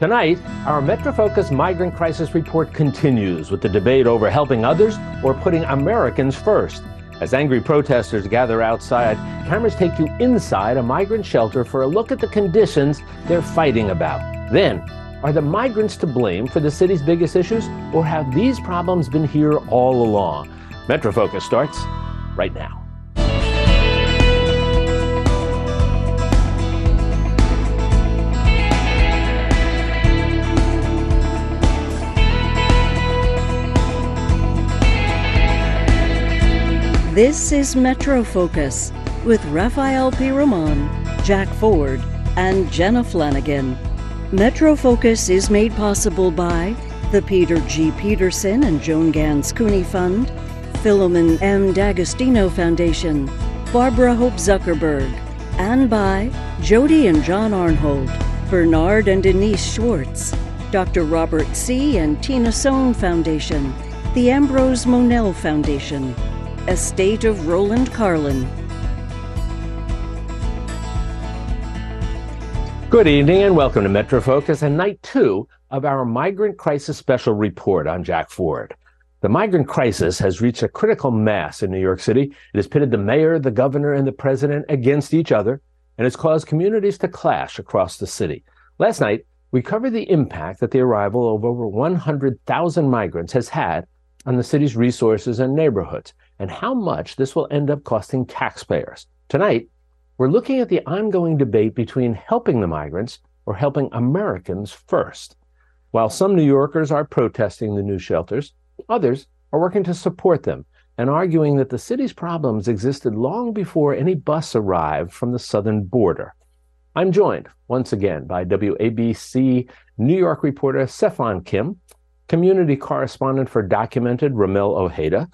Tonight, our Metrofocus migrant crisis report continues with the debate over helping others or putting Americans first. As angry protesters gather outside, cameras take you inside a migrant shelter for a look at the conditions they're fighting about. Then, are the migrants to blame for the city's biggest issues, or have these problems been here all along? Metrofocus starts right now. This is Metro Focus with Rafael P. Roman, Jack Ford, and Jenna Flanagan. Metro Focus is made possible by the Peter G. Peterson and Joan Gans Cooney Fund, Philemon M. D'Agostino Foundation, Barbara Hope Zuckerberg, and by Jody and John Arnhold, Bernard and Denise Schwartz, Dr. Robert C. and Tina Sohn Foundation, the Ambrose Monell Foundation, Estate of Roland Carlin. Good evening and welcome to Metro Focus and night two of our Migrant Crisis Special Report on Jack Ford. The migrant crisis has reached a critical mass in New York City. It has pitted the mayor, the governor, and the president against each other, and has caused communities to clash across the city. Last night, we covered the impact that the arrival of over 100,000 migrants has had on the city's resources and neighborhoods and how much this will end up costing taxpayers. Tonight, we're looking at the ongoing debate between helping the migrants or helping Americans first. While some New Yorkers are protesting the new shelters, others are working to support them and arguing that the city's problems existed long before any bus arrived from the southern border. I'm joined once again by WABC New York reporter CeFaan Kim, community correspondent for Documented Rommel Ojeda,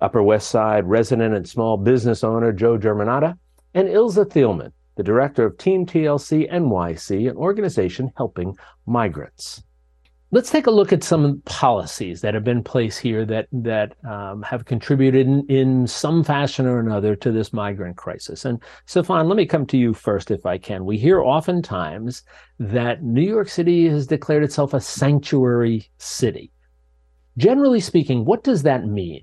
Upper West Side resident and small business owner Joe Germanotta, and Ilze Thielmann, the director of Team TLC NYC, an organization helping migrants. Let's take a look at some policies that have been placed here that that um, have contributed in, in, some fashion or another to this migrant crisis. And CeFaan, let me come to you first, if I can. We hear oftentimes that New York City has declared itself a sanctuary city. Generally speaking, what does that mean?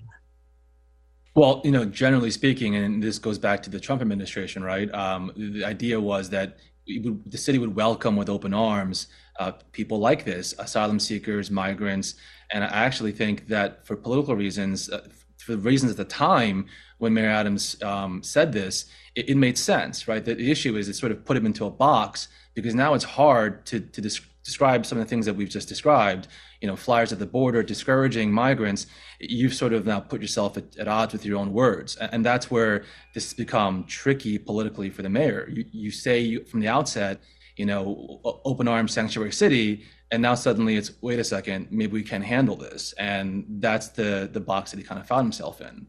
Well, you know, generally speaking, and this goes back to the Trump administration, right? Um, the idea was that would, the city would welcome with open arms uh, people like this, asylum seekers, migrants, and I actually think that for political reasons, uh, for reasons at the time when Mayor Adams um, said this, it, it, made sense, right? The, the issue is it sort of put him into a box because now it's hard to to describe some of the things that we've just described you know, flyers at the border discouraging migrants, you've sort of now put yourself at, at odds with your own words. And that's where this has become tricky politically for the mayor. You, you say you, from the outset, you know, open arms sanctuary city, and now suddenly it's wait a second, maybe we can handle this, and that's the the box that he kind of found himself in.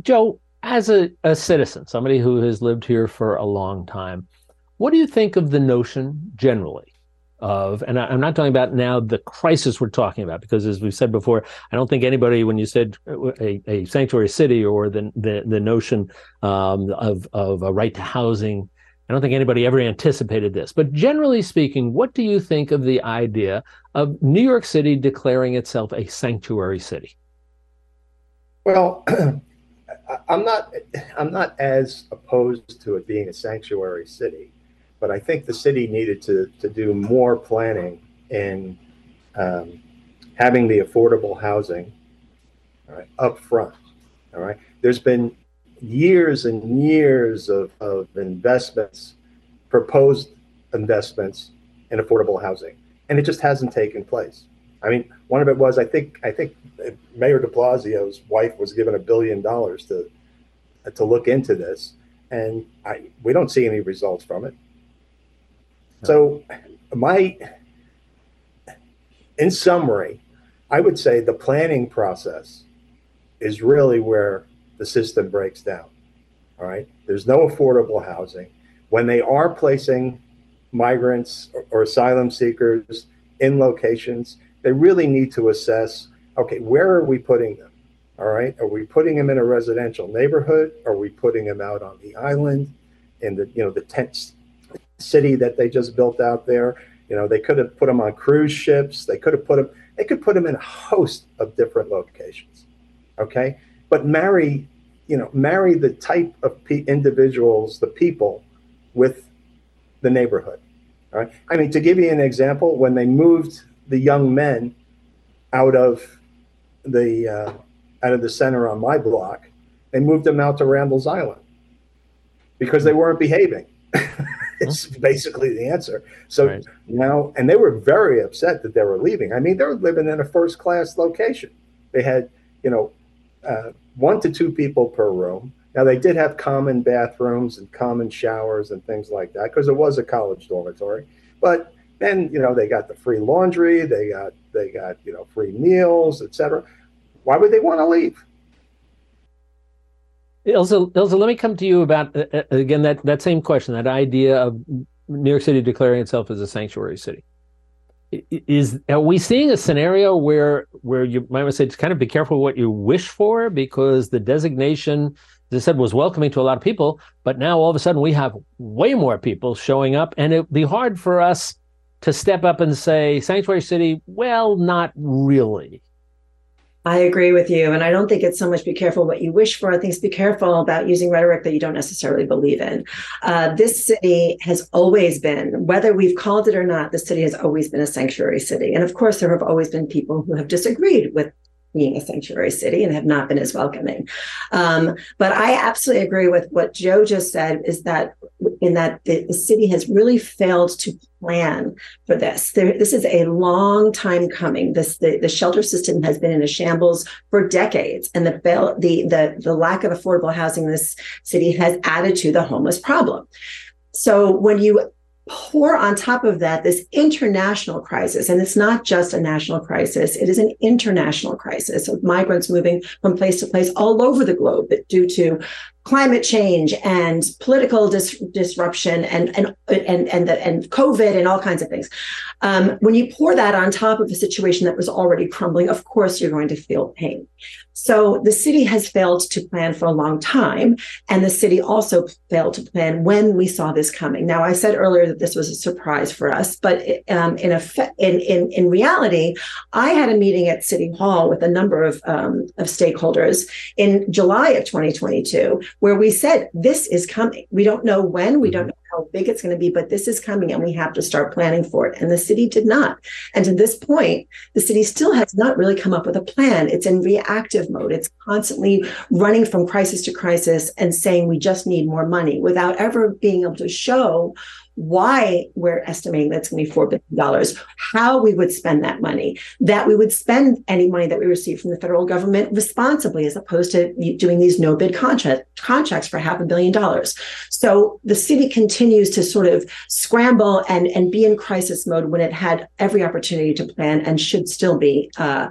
Joe, as a, a citizen, somebody who has lived here for a long time, what do you think of the notion generally of, and I, am not talking about now the crisis we're talking about, because as we've said before, I don't think anybody, when you said a, a sanctuary city or the the, the notion um, of of a right to housing, I don't think anybody ever anticipated this. But generally speaking, what do you think of the idea of New York City declaring itself a sanctuary city? Well. I'm not. I'm not as opposed to it being a sanctuary city but I think the city needed to, to do more planning in um, having the affordable housing all right, up front. All right. There's been years and years of, of investments, proposed investments in affordable housing, and it just hasn't taken place. I mean, one of it was I think I think Mayor De Blasio's wife was given a billion dollars to to look into this, and I we don't see any results from it. So, my, in summary, I would say the planning process is really where the system breaks down. All right. There's no affordable housing. When they are placing migrants or, asylum seekers in locations, they really need to assess okay, where are we putting them? All right. Are we putting them in a residential neighborhood? Are we putting them out on the island in the, you know, the tent city that they just built out there? You know, they could have put them on cruise ships. They could have put them. They could put them in a host of different locations. Okay, but marry, you know, marry the type of pe- individuals, the people, with the neighborhood. All right. I mean, to give you an example, when they moved the young men out of the uh, out of the center on my block, they moved them out to Randall's Island because they weren't behaving. it's basically the answer. So right. now, and they were very upset that they were leaving. I mean, they were living in a first class location. They had, you know, uh, one to two people per room. Now they did have common bathrooms and common showers and things like that because it was a college dormitory. But then you know they got the free laundry, they got they got you know free meals, etc. Why would they want to leave? Ilze, Ilze, let me come to you about uh, uh, again that that same question, that idea of New York City declaring itself as a sanctuary city. Is are we seeing a scenario where where you might want to say to kind of be careful what you wish for because the designation, as I said, was welcoming to a lot of people, but now all of a sudden we have way more people showing up, and it'd be hard for us to step up and say sanctuary city. Well, not really. I agree with you. And I don't think it's so much be careful what you wish for. I think it's be careful about using rhetoric that you don't necessarily believe in. Uh, this city has always been, whether we've called it or not, the city has always been a sanctuary city. And of course, there have always been people who have disagreed with being a sanctuary city and have not been as welcoming. Um, but I absolutely agree with what Joe just said is that in that the, the city has really failed to plan for this. There, this is a long time coming. This the, the shelter system has been in a shambles for decades, and the the the the lack of affordable housing in this city has added to the homeless problem. So when you pour on top of that this international crisis. And it's not just a national crisis. It is an international crisis of migrants moving from place to place all over the globe due to climate change and political dis- disruption and and and and, the, and COVID and all kinds of things. Um, when you pour that on top of a situation that was already crumbling, of course you're going to feel pain. So the city has failed to plan for a long time, and the city also failed to plan when we saw this coming. Now, I said earlier that this was a surprise for us, but um, in, effect, in in in reality, I had a meeting at City Hall with a number of um, of stakeholders in July of 2022 where we said, this is coming. We don't know when, we don't mm-hmm. know how big it's going to be, but this is coming and we have to start planning for it. And the city did not. And to this point, the city still has not really come up with a plan. It's in reactive mode. It's constantly running from crisis to crisis and saying we just need more money without ever being able to show why we're estimating that's going to be $4 billion, how we would spend that money, that we would spend any money that we receive from the federal government responsibly, as opposed to doing these no bid contract, contracts for half a billion dollars. So the city continues to sort of scramble and, and be in crisis mode when it had every opportunity to plan and should still be uh,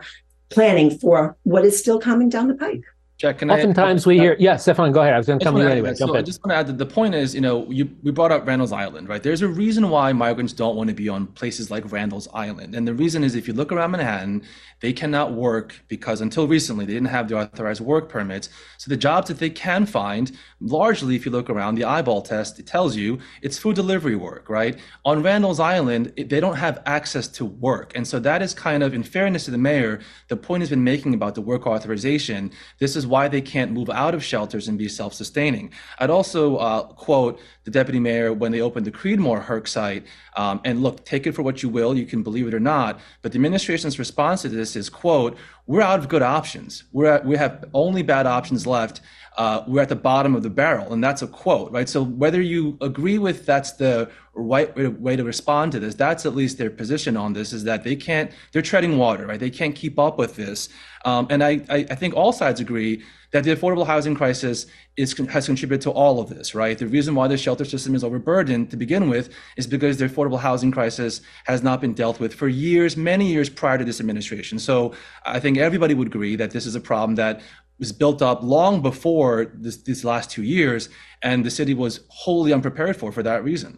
planning for what is still coming down the pike. Jack, can Oftentimes I, we hear, yeah, CeFaan, go ahead. I was going to come to you anyway. So I just want to add that the point is, you know, you, we brought up Randall's Island, right? There's a reason why migrants don't want to be on places like Randall's Island. And the reason is if you look around Manhattan, they cannot work because until recently they didn't have the authorized work permits. So the jobs that they can find, largely, if you look around, the eyeball test, it tells you it's food delivery work, right? On Randall's Island, they don't have access to work. And so that is kind of, in fairness to the mayor, the point has been making about the work authorization. This is why they can't move out of shelters and be self-sustaining. I'd also uh, quote the deputy mayor when they opened the Creedmoor HERC site. Um, and look, take it for what you will. You can believe it or not. But the administration's response to this is, quote, we're out of good options. We're at, we have only bad options left. Uh, we're at the bottom of the barrel. And that's a quote, right? So whether you agree with that's the right way to respond to this, that's at least their position on this is that they can't, they're treading water, right? They can't keep up with this. Um, and I, I, I think all sides agree that the affordable housing crisis is, has contributed to all of this, right? The reason why the shelter system is overburdened to begin with is because the affordable housing crisis has not been dealt with for years, many years prior to this administration. So I think everybody would agree that this is a problem that was built up long before this, these last two years, and the city was wholly unprepared for for that reason.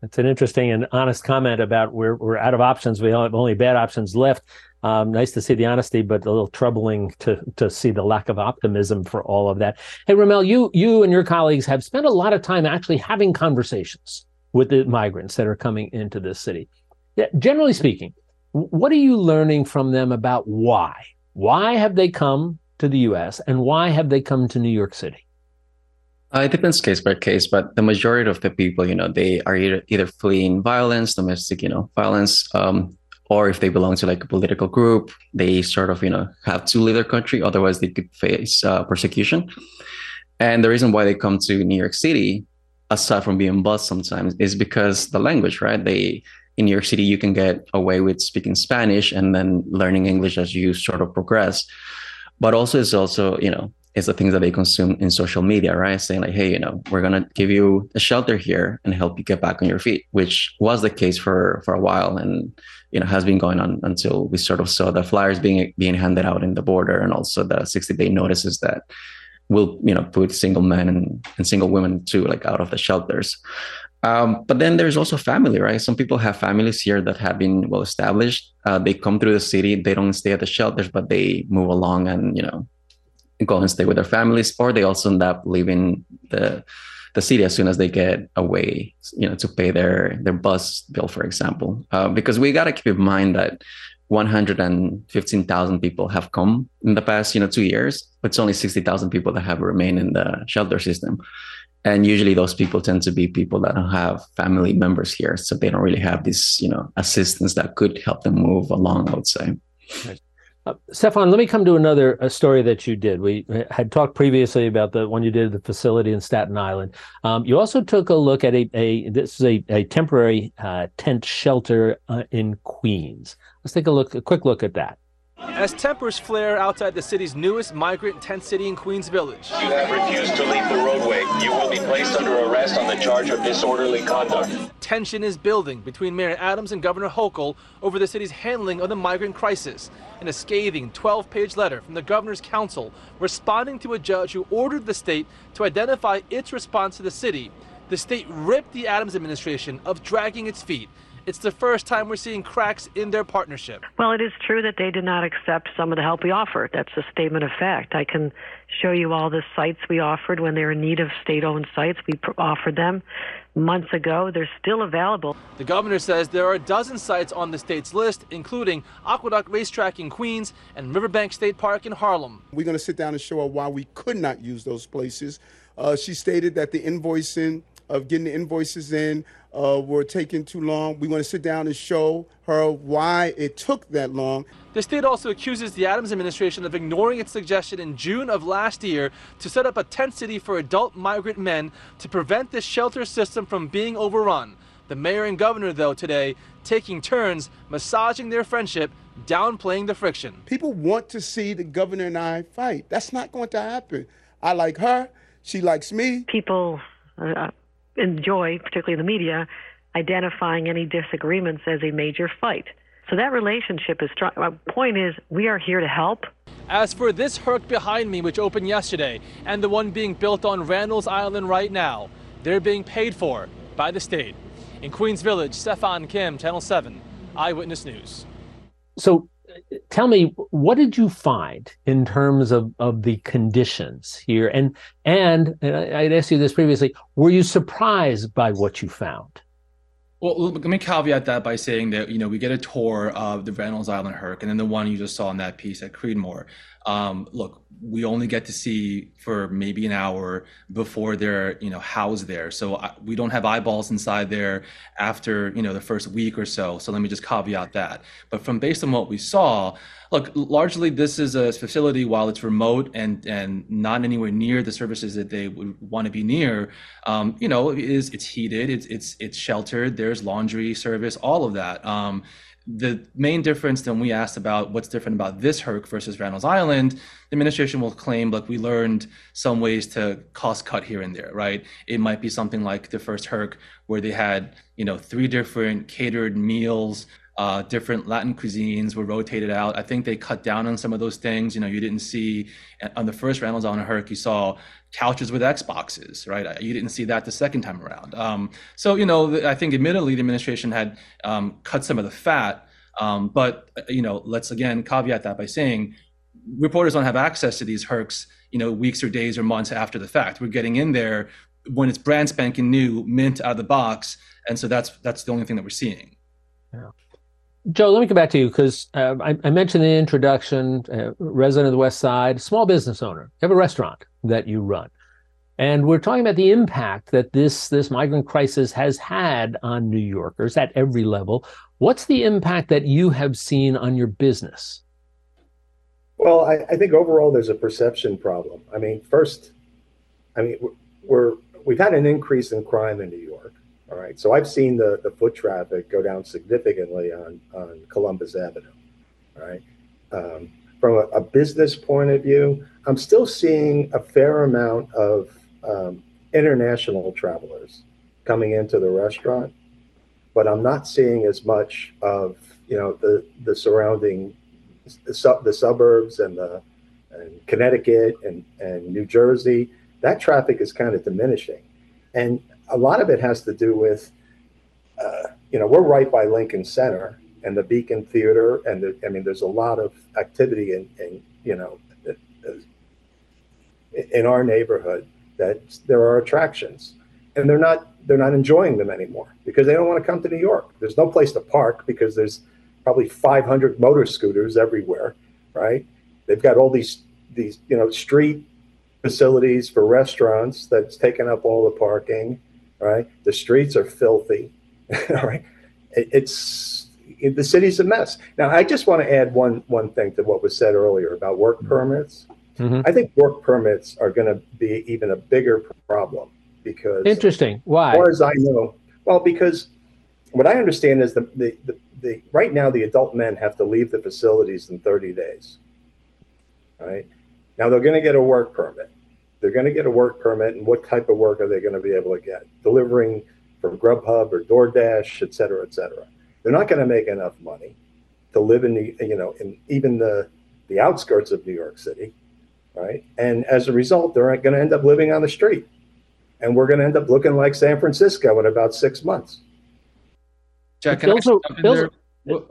That's an interesting and honest comment about we're, we're out of options. We have only bad options left. Um, nice to see the honesty, but a little troubling to to see the lack of optimism for all of that. Hey, Rommel, you you and your colleagues have spent a lot of time actually having conversations with the migrants that are coming into this city. Yeah, generally speaking, what are you learning from them about why? Why have they come to the US and why have they come to New York City? Uh, it depends case by case, but the majority of the people, you know, they are either, either fleeing violence, domestic, you know, violence, um, or if they belong to like a political group, they sort of, you know, have to leave their country. Otherwise, they could face uh, persecution. And the reason why they come to New York City, aside from being bused sometimes, is because the language, right? They in New York City, you can get away with speaking Spanish and then learning English as you sort of progress. But also, it's also, you know, it's the things that they consume in social media, right? Saying like, hey, you know, we're gonna give you a shelter here and help you get back on your feet, which was the case for for a while, and you know has been going on until we sort of saw the flyers being being handed out in the border, and also the 60 day notices that will you know put single men and, and single women too like out of the shelters. Um, but then there's also family, right? Some people have families here that have been well established. Uh, they come through the city. They don't stay at the shelters, but they move along and you know go and stay with their families, or they also end up leaving the the city as soon as they get away, you know, to pay their their bus bill, for example. Uh, because we got to keep in mind that 115,000 people have come in the past, you know, two years. But it's only 60,000 people that have remained in the shelter system, and usually those people tend to be people that don't have family members here, so they don't really have this, you know, assistance that could help them move along. I would say. Right. Uh, CeFaan, let me come to another story that you did. We had talked previously about the one you did at the facility in Staten Island. Um, you also took a look at a, a this is a, a temporary uh, tent shelter uh, in Queens. Let's take a look, a quick look at that. As tempers flare outside the city's newest migrant tent city in Queens Village. You have refused to leave the roadway. You will be placed under arrest on the charge of disorderly conduct. Tension is building between Mayor Adams and Governor Hochul over the city's handling of the migrant crisis. In a scathing 12 page letter from the governor's counsel responding to a judge who ordered the state to identify its response to the city, the state ripped the Adams administration of dragging its feet it's the first time we're seeing cracks in their partnership. Well, it is true that they did not accept some of the help we offered. That's a statement of fact. I can show you all the sites we offered when they were in need of state owned sites. We offered them months ago. They're still available. The governor says there are a dozen sites on the state's list, including Aqueduct Racetrack in Queens and Riverbank State Park in Harlem. We're going to sit down and show her why we could not use those places. Uh, she stated that the invoicing of getting the invoices in uh, were taking too long. We want to sit down and show her why it took that long. The state also accuses the Adams administration of ignoring its suggestion in June of last year to set up a tent city for adult migrant men to prevent this shelter system from being overrun. The mayor and governor, though, today taking turns massaging their friendship, downplaying the friction. People want to see the governor and I fight. That's not going to happen. I like her. She likes me. People uh, enjoy, particularly in the media, identifying any disagreements as a major fight. So that relationship is strong. My point is, we are here to help. As for this Herc behind me, which opened yesterday, and the one being built on Randall's Island right now, they're being paid for by the state. In Queens Village, CeFaan Kim, Channel 7, Eyewitness News. So tell me what did you find in terms of, of the conditions here? And and i'd asked you this previously were you surprised by what you found well, let me caveat that by saying that you know we get a tour of the Randall's Island Herc, and then the one you just saw in that piece at Creedmoor. Um, look, we only get to see for maybe an hour before they're you know housed there. So I, we don't have eyeballs inside there after you know the first week or so. So let me just caveat that. But from based on what we saw look largely this is a facility while it's remote and and not anywhere near the services that they would want to be near um, you know it is it's heated it's it's it's sheltered there's laundry service all of that um, the main difference then we asked about what's different about this Herc versus Randall's Island, the administration will claim like we learned some ways to cost cut here and there, right? It might be something like the first Herc where they had, you know, three different catered meals, uh, different Latin cuisines were rotated out. I think they cut down on some of those things. You know, you didn't see on the first Randall's Island Herc, you saw couches with Xboxes, right? You didn't see that the second time around. Um, so, you know, I think admittedly the administration had um, cut some of the fat, um, but, you know, let's again caveat that by saying reporters don't have access to these hercs, you know, weeks or days or months after the fact. We're getting in there when it's brand spanking new, mint out of the box. And so that's that's the only thing that we're seeing. Yeah. Joe, let me come back to you because uh, I, I, mentioned in the introduction, uh, resident of the West Side, small business owner. You have a restaurant that you run. And we're talking about the impact that this, this migrant crisis has had on New Yorkers at every level. What's the impact that you have seen on your business? Well, I, I think overall there's a perception problem. I mean, first, I mean, we're, we've had an increase in crime in New York. All right. So I've seen the, the foot traffic go down significantly on, on Columbus Avenue. All right. Um, from a, a, business point of view, I'm still seeing a fair amount of um, international travelers coming into the restaurant, but I'm not seeing as much of you know the the surrounding the, sub, the suburbs and the and Connecticut and and New Jersey. That traffic is kind of diminishing, and a lot of it has to do with uh, you know we're right by Lincoln Center and the Beacon Theater, and the, I mean there's a lot of activity in, in you know in our neighborhood that there are attractions and they're not they're not enjoying them anymore because they don't want to come to New York. There's no place to park because there's probably 500 motor scooters everywhere, right? They've got all these these you know street facilities for restaurants that's taken up all the parking, right? The streets are filthy, all right? It, it's it, the city's a mess. Now, I just want to add one one thing to what was said earlier about work permits. Mm-hmm. I think work permits are going to be even a bigger problem because interesting. Why? As far as I know, well, because what I understand is the, the, the, the right now the adult men have to leave the facilities in 30 days. Right now they're going to get a work permit. They're going to get a work permit, and what type of work are they going to be able to get? Delivering from Grubhub or DoorDash, et cetera, et cetera. They're not going to make enough money to live in the you know in even the the outskirts of New York City right? And as a result, they're going to end up living on the street. And we're going to end up looking like San Francisco in about six months. Jack, also, also,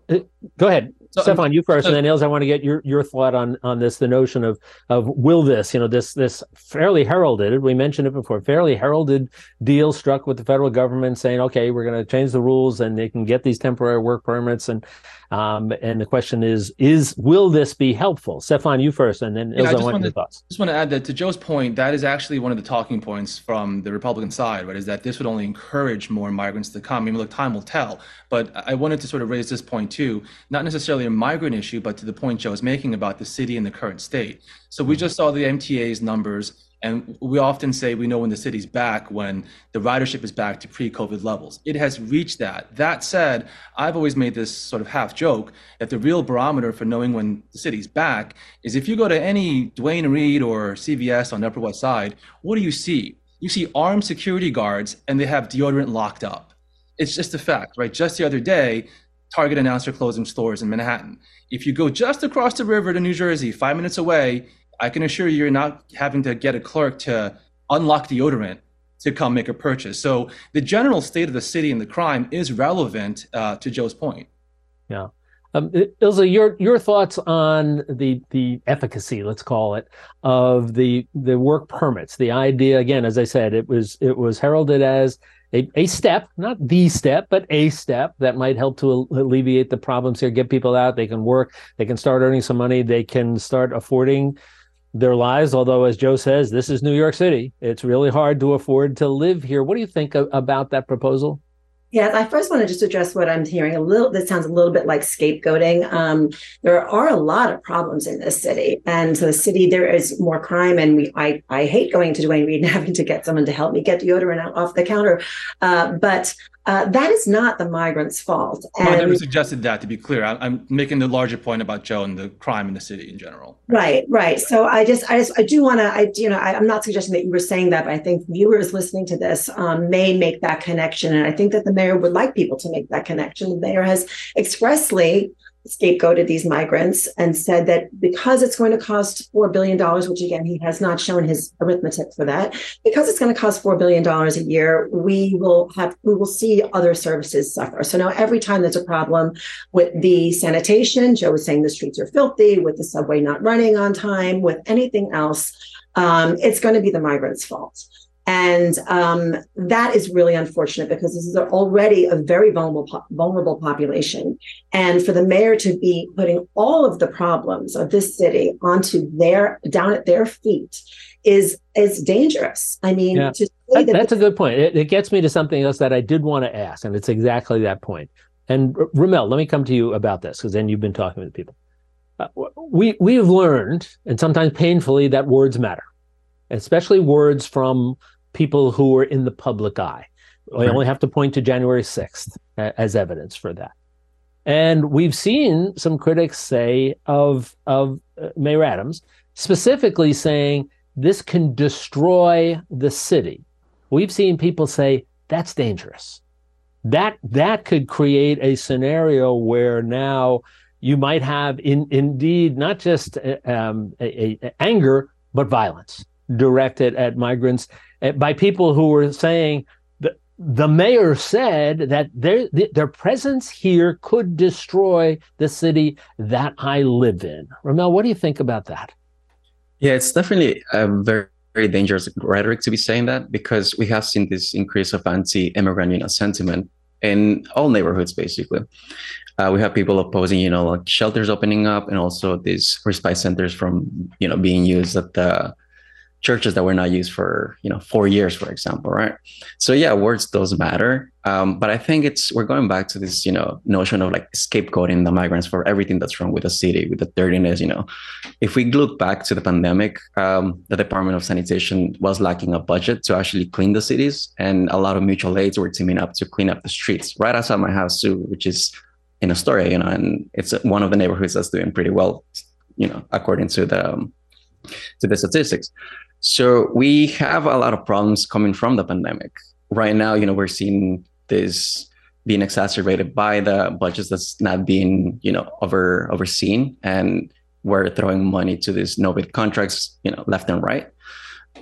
uh, go ahead. So, CeFaan, you first, so, and then Nils, I want to get your, your thought on on this. The notion of of will this, you know, this this fairly heralded. We mentioned it before. Fairly heralded deal struck with the federal government, saying, okay, we're going to change the rules, and they can get these temporary work permits. And um, and the question is, is will this be helpful? CeFaan, you first, and then Nils, I, just want your thoughts. Just want to add that to Joe's point, that is actually one of the talking points from the Republican side, right? Is that this would only encourage more migrants to come. I mean, look, time will tell. But I wanted to sort of raise this point too, not necessarily a migrant issue but to the point Joe was making about the city and the current state. So we mm-hmm. just saw the MTA's numbers, and we often say we know when the city's back when the ridership is back to pre-COVID levels. It has reached that. That said, I've always made this sort of half joke that the real barometer for knowing when the city's back is if you go to any Duane Reade or CVS on the Upper West Side, what do you see? You see armed security guards and they have deodorant locked up. It's just a fact, right? Just the other day, Target announced they're closing stores in Manhattan. If you go just across the river to New Jersey, five minutes away, I can assure you you're not having to get a clerk to unlock deodorant to come make a purchase. So the general state of the city and the crime is relevant uh, to Joe's point. Yeah. Um, Ilze, your your thoughts on the the efficacy, let's call it, of the the work permits. The idea, again, as I said, it was it was heralded as a, a step, not the step, but a step that might help to alleviate the problems here, get people out. They can work, they can start earning some money, they can start affording their lives. Although, as Joe says, this is New York City. It's really hard to afford to live here. What do you think about that proposal? Yeah, I first want to just address what I'm hearing a little. This sounds a little bit like scapegoating. Um, there are a lot of problems in this city, and the city there is more crime. And we, I, I hate going to Duane Reade and having to get someone to help me get deodorant out off the counter. Uh, but uh, that is not the migrants' fault. And, I never suggested that. To be clear, I'm, I'm, making the larger point about Joe and the crime in the city in general. Right, right. So I just, I just, I do want to, I, you know, I, am not suggesting that you were saying that, but I think viewers listening to this um, may make that connection, and I think that the mayor would like people to make that connection. The mayor has expressly scapegoated these migrants and said that because it's going to cost $4 billion, which again, he has not shown his arithmetic for that, because it's going to cost $4 billion a year, we will have, we will see other services suffer. So now every time there's a problem with the sanitation, Joe was saying the streets are filthy, with the subway not running on time, with anything else, um, it's going to be the migrants' fault. And um, that is really unfortunate because this is already a very vulnerable, vulnerable population. And for the mayor to be putting all of the problems of this city onto their, down at their feet is is dangerous. I mean, yeah. that, that that's a good point. It, it, gets me to something else that I did want to ask, and it's exactly that point. And Rommel, let me come to you about this because then you've been talking with people. Uh, we we have learned, and sometimes painfully, that words matter, especially words from people who were in the public eye. We only have to point to January sixth as evidence for that. And we've seen some critics say of of uh, Mayor Adams specifically saying this can destroy the city. We've seen people say that's dangerous. That that could create a scenario where now you might have in, indeed not just uh, um, a, a anger but violence directed at migrants uh, by people who were saying the, the mayor said that their their presence here could destroy the city that I live in. Rommel, what do you think about that? Yeah, it's definitely a very, very dangerous rhetoric to be saying that because we have seen this increase of anti-immigrant, you know, sentiment in all neighborhoods, basically. Uh, we have people opposing, you know, like shelters opening up, and also these respite centers from, you know, being used at the churches that were not used for you know four years for example right? So yeah words does matter. Um, but i think it's we're going back to this you know notion of like scapegoating the migrants for everything that's wrong with the city with the dirtiness you know. If we look back to the pandemic um, the department of sanitation was lacking a budget to actually clean the cities and a lot of mutual aids were teaming up to clean up the streets right outside my house too which is in astoria you know and it's one of the neighborhoods that's doing pretty well you know according to the um, to the statistics so we have a lot of problems coming from the pandemic. Right now, you know, we're seeing this being exacerbated by the budgets that's not being, you know, over overseen, and we're throwing money to these no bid contracts, you know, left and right.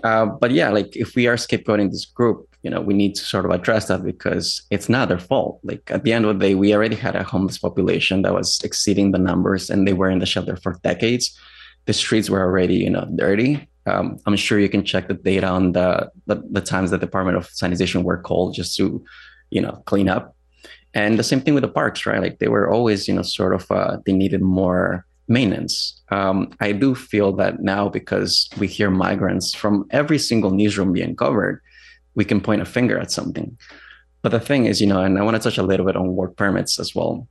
Uh, but yeah, like if we are scapegoating this group, you know, we need to sort of address that because it's not their fault. Like at the end of the day, we already had a homeless population that was exceeding the numbers, and they were in the shelter for decades. The streets were already, you know, dirty um, I'm sure you can check the data on the, the, the times the Department of Sanitation were called just to, you know, clean up. And the same thing with the parks, right? Like they were always, you know, sort of uh, they needed more maintenance. Um, I do feel that now because we hear migrants from every single newsroom being covered, we can point a finger at something. But the thing is, you know, and I want to touch a little bit on work permits as well.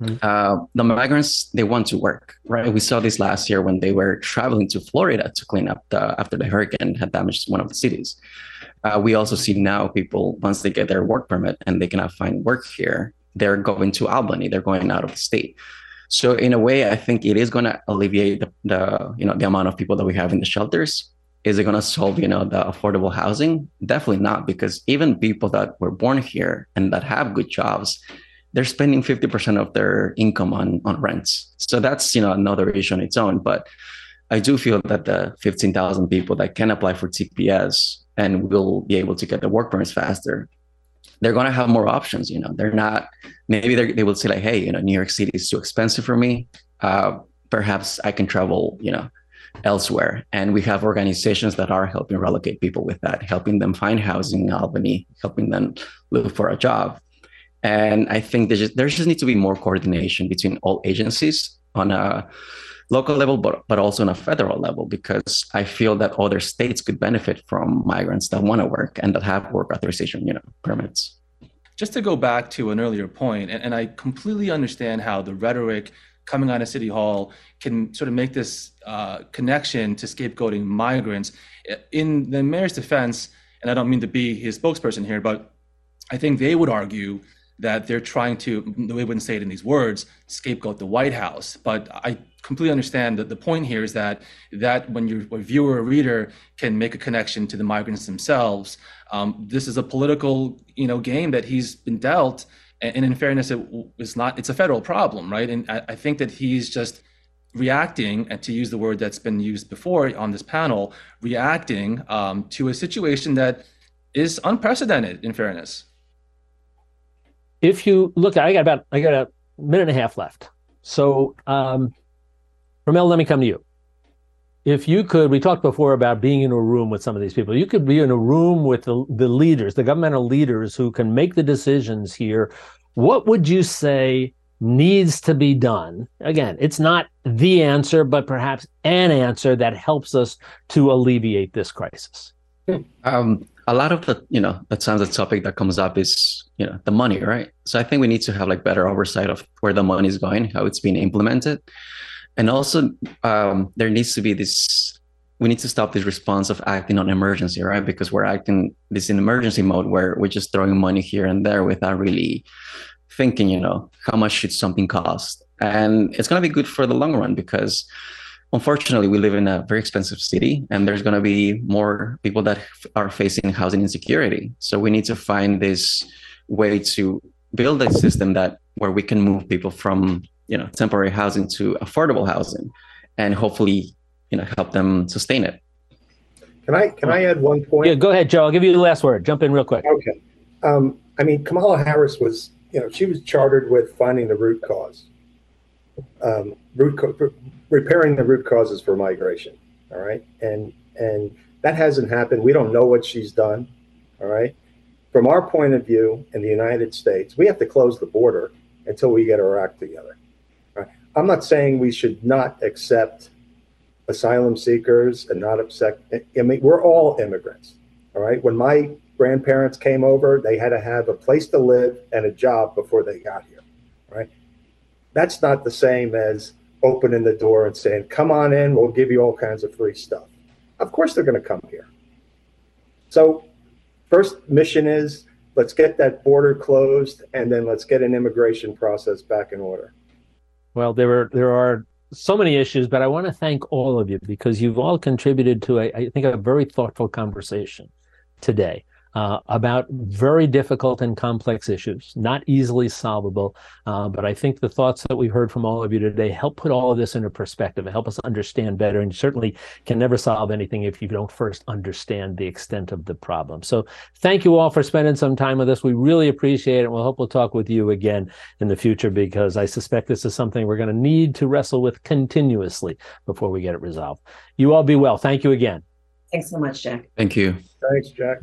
Mm-hmm. Uh, the migrants they want to work, right? We saw this last year when they were traveling to Florida to clean up the after the hurricane had damaged one of the cities. Uh, we also see now people once they get their work permit and they cannot find work here, they're going to Albany. They're going out of the state. So in a way, I think it is going to alleviate the, the you know the amount of people that we have in the shelters. Is it going to solve you know the affordable housing? Definitely not, because even people that were born here and that have good jobs they're spending 50% of their income on on rents. So that's you know another issue on its own. But I do feel that the 15,000 people that can apply for TPS and will be able to get the work permits faster, they're going to have more options. You know, they're not maybe they they will say like, hey, you know, New York City is too expensive for me. Uh, perhaps I can travel, you know, elsewhere. And we have organizations that are helping relocate people with that, helping them find housing in Albany, helping them look for a job. And I think there just, there just needs to be more coordination between all agencies on a local level, but, but also on a federal level, because I feel that other states could benefit from migrants that want to work and that have work authorization, you know, permits. Just to go back to an earlier point, and, and I completely understand how the rhetoric coming out of City Hall can sort of make this uh, connection to scapegoating migrants. In the mayor's defense, and I don't mean to be his spokesperson here, but I think they would argue that they're trying to, they wouldn't say it in these words, scapegoat the White House. But I completely understand that the point here is that that when your viewer or reader can make a connection to the migrants themselves, um, this is a political you know game that he's been dealt. And in fairness, it is not. It's a federal problem, right? And I, I think that he's just reacting, and to use the word that's been used before on this panel, reacting um, to a situation that is unprecedented. In fairness if you look, I got about I got a minute and a half left. So, um, Rommel, let me come to you. if you could, we talked before about being in a room with some of these people. You could be in a room with the, the leaders, the governmental leaders who can make the decisions here. What would you say needs to be done? Again, it's not the answer, but perhaps an answer that helps us to alleviate this crisis. Um, a lot of the, you know, the times the topic that comes up is, you know, the money, right? So I think we need to have like better oversight of where the money is going, how it's being implemented. And also um, there needs to be this we need to stop this response of acting on emergency right? Because we're acting this in emergency mode where we're just throwing money here and there without really thinking you know how much should something cost? And it's going to be good for the long run because unfortunately we live in a very expensive city and there's going to be more people that are facing housing insecurity. So we need to find this way to build a system that where we can move people from you know temporary housing to affordable housing and hopefully you know help them sustain it. Can i can i add one point? Yeah go ahead joe. I'll give you the last word. Jump in real quick. Okay. Um, i mean kamala harris was you know she was chartered with finding the root cause um, root co- repairing the root causes for migration all right and and that hasn't happened we don't know what she's done all right from our point of view in the united states we have to close the border until we get our act together I'm not saying we should not accept asylum seekers and not accept. I mean, we're all immigrants. All right. When my grandparents came over, they had to have a place to live and a job before they got here. That's not the same as opening the door and saying, "Come on in. We'll give you all kinds of free stuff." Of course, they're going to come here. So, first mission is let's get that border closed, and then let's get an immigration process back in order. Well, there are there are so many issues, but I want to thank all of you because you've all contributed to a, I think a very thoughtful conversation today uh, about very difficult and complex issues, not easily solvable. Uh, but I think the thoughts that we heard from all of you today help put all of this into perspective and help us understand better. And certainly can never solve anything if you don't first understand the extent of the problem. So thank you all for spending some time with us. We really appreciate it. We'll hope we'll talk with you again in the future because I suspect this is something we're going to need to wrestle with continuously before we get it resolved. You all be well. Thank you again. Thanks so much, Jack. Thank you. Thanks, Jack.